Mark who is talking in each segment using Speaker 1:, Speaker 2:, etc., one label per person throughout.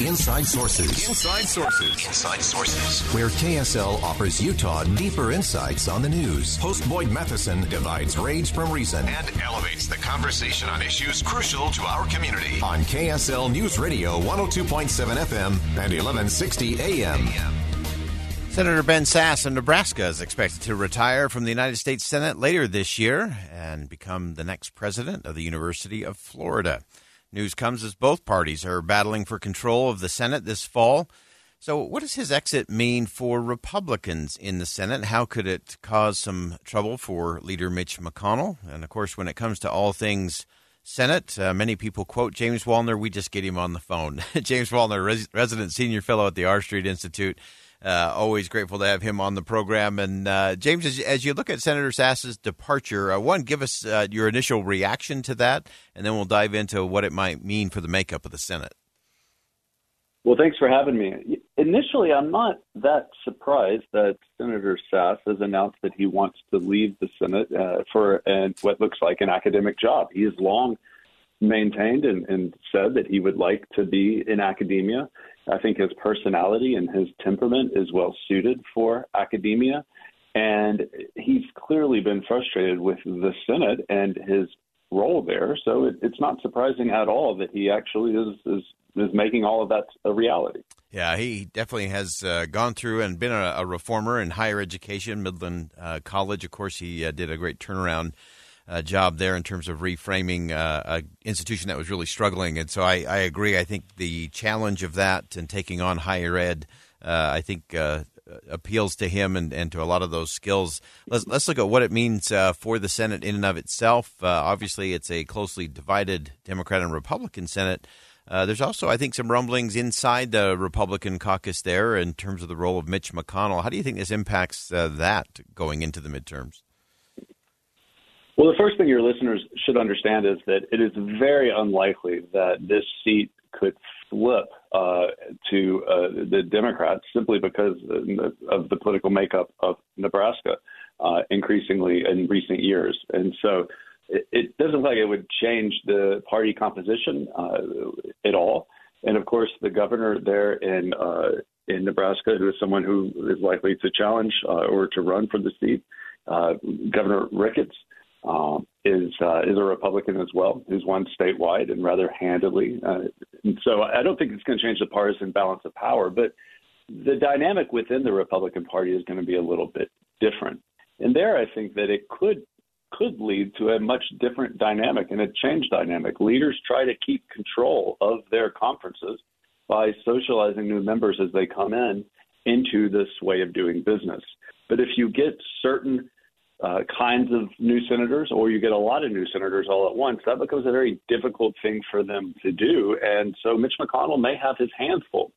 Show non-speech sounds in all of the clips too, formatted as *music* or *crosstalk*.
Speaker 1: Inside Sources.
Speaker 2: Inside Sources.
Speaker 1: Inside Sources. Where KSL offers Utah deeper insights on the news. Host Boyd Matheson divides rage from reason
Speaker 2: and elevates the conversation on issues crucial to our community.
Speaker 1: On KSL News Radio 102.7 FM and 1160 AM.
Speaker 3: Senator Ben Sasse of Nebraska is expected to retire from the United States Senate later this year and become the next president of the University of Florida. News comes as both parties are battling for control of the Senate this fall. So, what does his exit mean for Republicans in the Senate? How could it cause some trouble for Leader Mitch McConnell? And of course, when it comes to all things Senate, uh, many people quote James Wallner. We just get him on the phone. *laughs* James Wallner, res- resident senior fellow at the R Street Institute. Uh, always grateful to have him on the program. And uh, James, as, as, you look at Senator Sasse's departure, uh, one, give us uh, your initial reaction to that, and then we'll dive into what it might mean for the makeup of the Senate.
Speaker 4: Well, thanks for having me. Initially, I'm not that surprised that Senator Sasse has announced that he wants to leave the Senate uh, for an, what looks like an academic job. He has long maintained and, and said that he would like to be in academia. I think his personality and his temperament is well suited for academia. And he's clearly been frustrated with the Senate and his role there. So it, it's not surprising at all that he actually is, is is making all of that a reality.
Speaker 3: Yeah, he definitely has uh, gone through and been a, a, reformer in higher education. Midland uh, College, of course, he uh, did a great turnaround uh, job there in terms of reframing uh, an institution that was really struggling. And so I, I, agree. I think the challenge of that and taking on higher ed, uh, I think uh, appeals to him and, and to a lot of those skills. Let's, let's look at what it means uh, for the Senate in and of itself. Uh, obviously, it's a closely divided Democrat and Republican Senate. there's also, I think, some rumblings inside the Republican caucus there in terms of the role of Mitch McConnell. How do you think this impacts that going into the midterms?
Speaker 4: Well, the first thing your listeners should understand is that it is very unlikely that this seat could flip uh, to uh, the Democrats simply because of the political makeup of Nebraska uh, increasingly in recent years. And so it, it, doesn't look like it would change the party composition uh, at all. And of course, the governor there in uh, in Nebraska, who is someone who is likely to challenge uh, or to run for the seat, Governor Ricketts, um, is uh, is a Republican as well, who's won statewide and rather handily. Uh, and so I don't think it's going to change the partisan balance of power, but the dynamic within the Republican Party is going to be a little bit different. And there, I think that it could could lead to a much different dynamic and a change dynamic. Leaders try to keep control of their conferences by socializing new members as they come in into this way of doing business. But if you get certain uh, kinds of new senators, or you get a lot of new senators all at once, that becomes a very difficult thing for them to do. And so Mitch McConnell may have his hands full.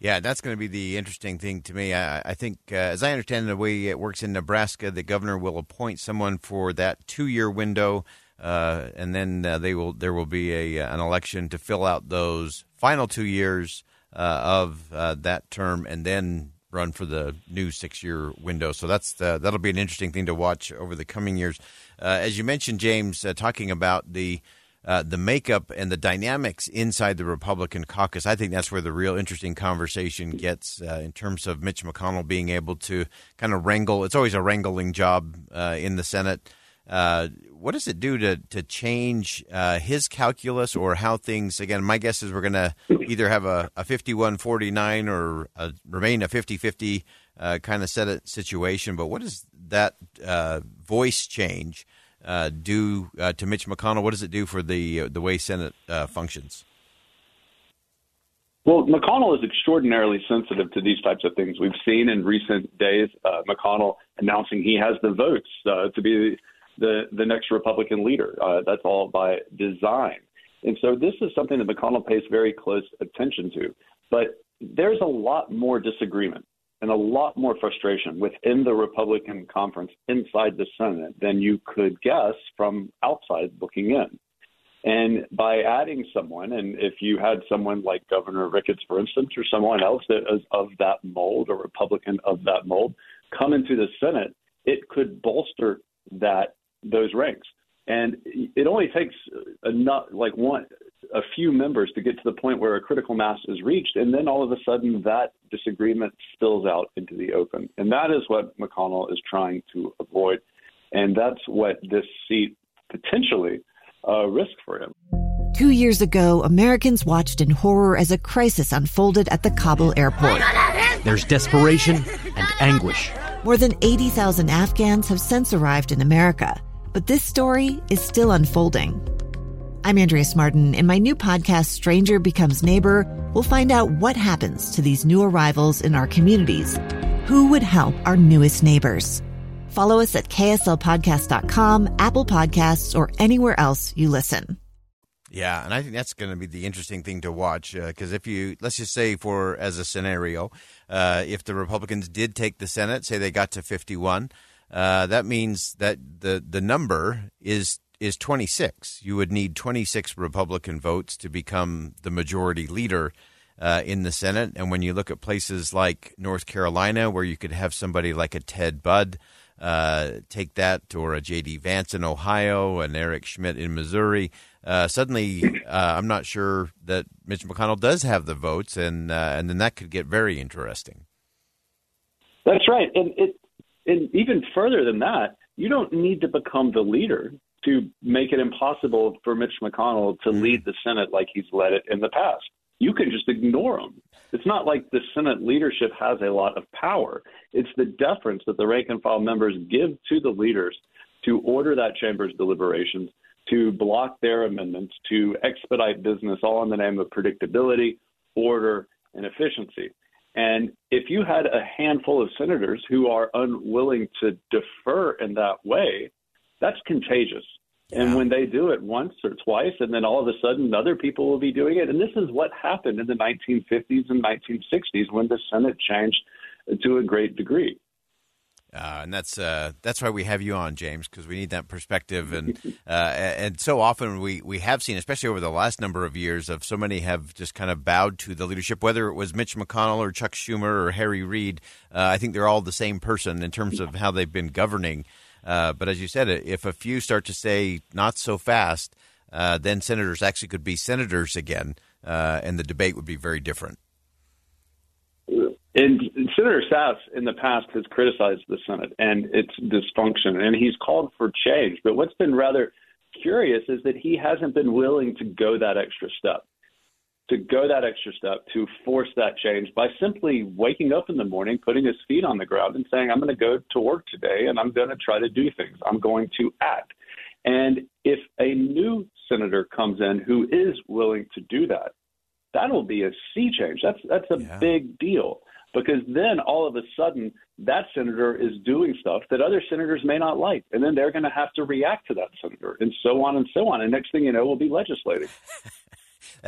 Speaker 3: Yeah, that's going to be the interesting thing to me. I, I think, uh, as I understand the way it works in Nebraska, the governor will appoint someone for that two-year window, uh, and then uh, they will there will be a uh, an election to fill out those final two years uh, of that term, and then run for the new six-year window. So that's uh, that'll be an interesting thing to watch over the coming years. Uh, as you mentioned, James, uh, talking about the uh, the makeup and the dynamics inside the Republican caucus, I think that's where the real interesting conversation gets uh, in terms of Mitch McConnell being able to kind of wrangle. It's always a wrangling job uh, in the Senate. Uh, what does it do to to change uh, his calculus or how things? Again, my guess is we're going to either have a, a 51-49 or a, remain a 50-50 uh, kind of set situation. But what does that uh, voice change uh, do uh, to Mitch McConnell? What does it do for the the way Senate functions?
Speaker 4: Well, McConnell is extraordinarily sensitive to these types of things. We've seen in recent days McConnell announcing he has the votes to be the the next Republican leader. Uh, that's all by design. And so this is something that McConnell pays very close attention to. But there's a lot more disagreement and a lot more frustration within the Republican conference inside the Senate than you could guess from outside looking in. And by adding someone, and if you had someone like Governor Ricketts, for instance, or someone else that is of that mold, a Republican of that mold, come into the Senate, it could bolster that those ranks. And it only takes enough, like one, a few members to get to the point where a critical mass is reached, and then all of a sudden that disagreement spills out into the open. And that is what McConnell is trying to avoid. And that's what this seat potentially uh, risk for him.
Speaker 5: Two years ago, Americans watched in horror as a crisis unfolded at the Kabul airport.
Speaker 6: There's desperation and anguish.
Speaker 5: More than 80,000 Afghans have since arrived in America, but this story is still unfolding. I'm Andrea Martin. In my new podcast, Stranger Becomes Neighbor, we'll find out what happens to these new arrivals in our communities. Who would help our newest neighbors? Follow us at kslpodcast.com, Apple Podcasts, or anywhere else you listen.
Speaker 3: Yeah, and I think that's going to be the interesting thing to watch because uh, if you let's just say for as a scenario, uh, if the Republicans did take the Senate, say they got to fifty one, uh, that means that the the number is is 26. You would need 26 Republican votes to become the majority leader uh, in the Senate. And when you look at places like North Carolina, where you could have somebody like a Ted Budd uh, take that, or a J.D. Vance in Ohio, and Eric Schmitt in Missouri, uh, suddenly uh, I'm not sure that Mitch McConnell does have the votes, and uh, and then that could get very interesting.
Speaker 4: That's right, and it and even further than that, you don't need to become the leader to make it impossible for Mitch McConnell to mm-hmm. lead the Senate like he's led it in the past. You can just ignore him. It's not like the Senate leadership has a lot of power. It's the deference that the rank and file members give to the leaders to order that chamber's deliberations, to block their amendments, to expedite business, all in the name of predictability, order, and efficiency. And if you had a handful of senators who are unwilling to defer in that way, that's contagious. Yeah. And when they do it once or twice, and then all of a sudden other people will be doing it. And this is what happened in the 1950s and 1960s when the Senate changed to a great degree.
Speaker 3: Uh, and that's uh, that's why we have you on, James, because we need that perspective. *laughs* And uh, and so often we, we have seen, especially over the last number of years, of so many have just kind of bowed to the leadership, whether it was Mitch McConnell or Chuck Schumer or Harry Reid. Uh, I think they're all the same person in terms of how they've been governing. Uh, but as you said, if a few start to say not so fast, uh, then senators actually could be senators again, uh, and the debate would be very different.
Speaker 4: And Senator Sasse in the past has criticized the Senate and its dysfunction, and he's called for change. But what's been rather curious is that he hasn't been willing to go that extra step to go that extra step to force that change by simply waking up in the morning, putting his feet on the ground, and saying, I'm going to go to work today and I'm going to try to do things. I'm going to act. And if a new senator comes in who is willing to do that, that'll be a sea change. That's that's a yeah. big deal because then all of a sudden that senator is doing stuff that other senators may not like, and then they're going to have to react to that senator, and so on and so on. And next thing you know, we'll be legislating.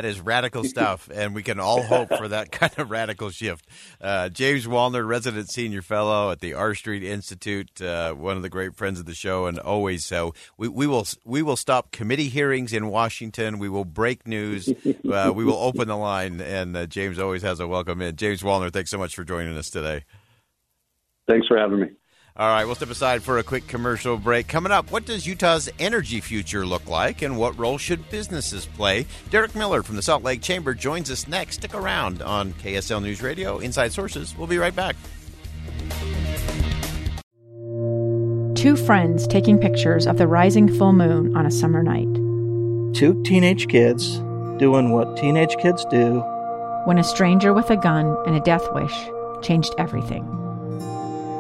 Speaker 3: That is radical *laughs* stuff, and we can all hope for that kind of radical shift. Uh, James Wallner, resident senior fellow at the R Street Institute, uh, one of the great friends of the show, and always so. We, we will we will stop committee hearings in Washington. We will break news. *laughs* Uh, we will open the line, and uh, James always has a welcome in. James Wallner, thanks so much for joining us today.
Speaker 4: Thanks for having me.
Speaker 3: All right, we'll step aside for a quick commercial break. Coming up, what does Utah's energy future look like and what role should businesses play? Derek Miller from the Salt Lake Chamber joins us next. Stick around on KSL News Radio, Inside Sources. We'll be right back.
Speaker 7: Two friends taking pictures of the rising full moon on a summer night.
Speaker 8: Two teenage kids doing what teenage kids do.
Speaker 7: When a stranger with a gun and a death wish changed everything.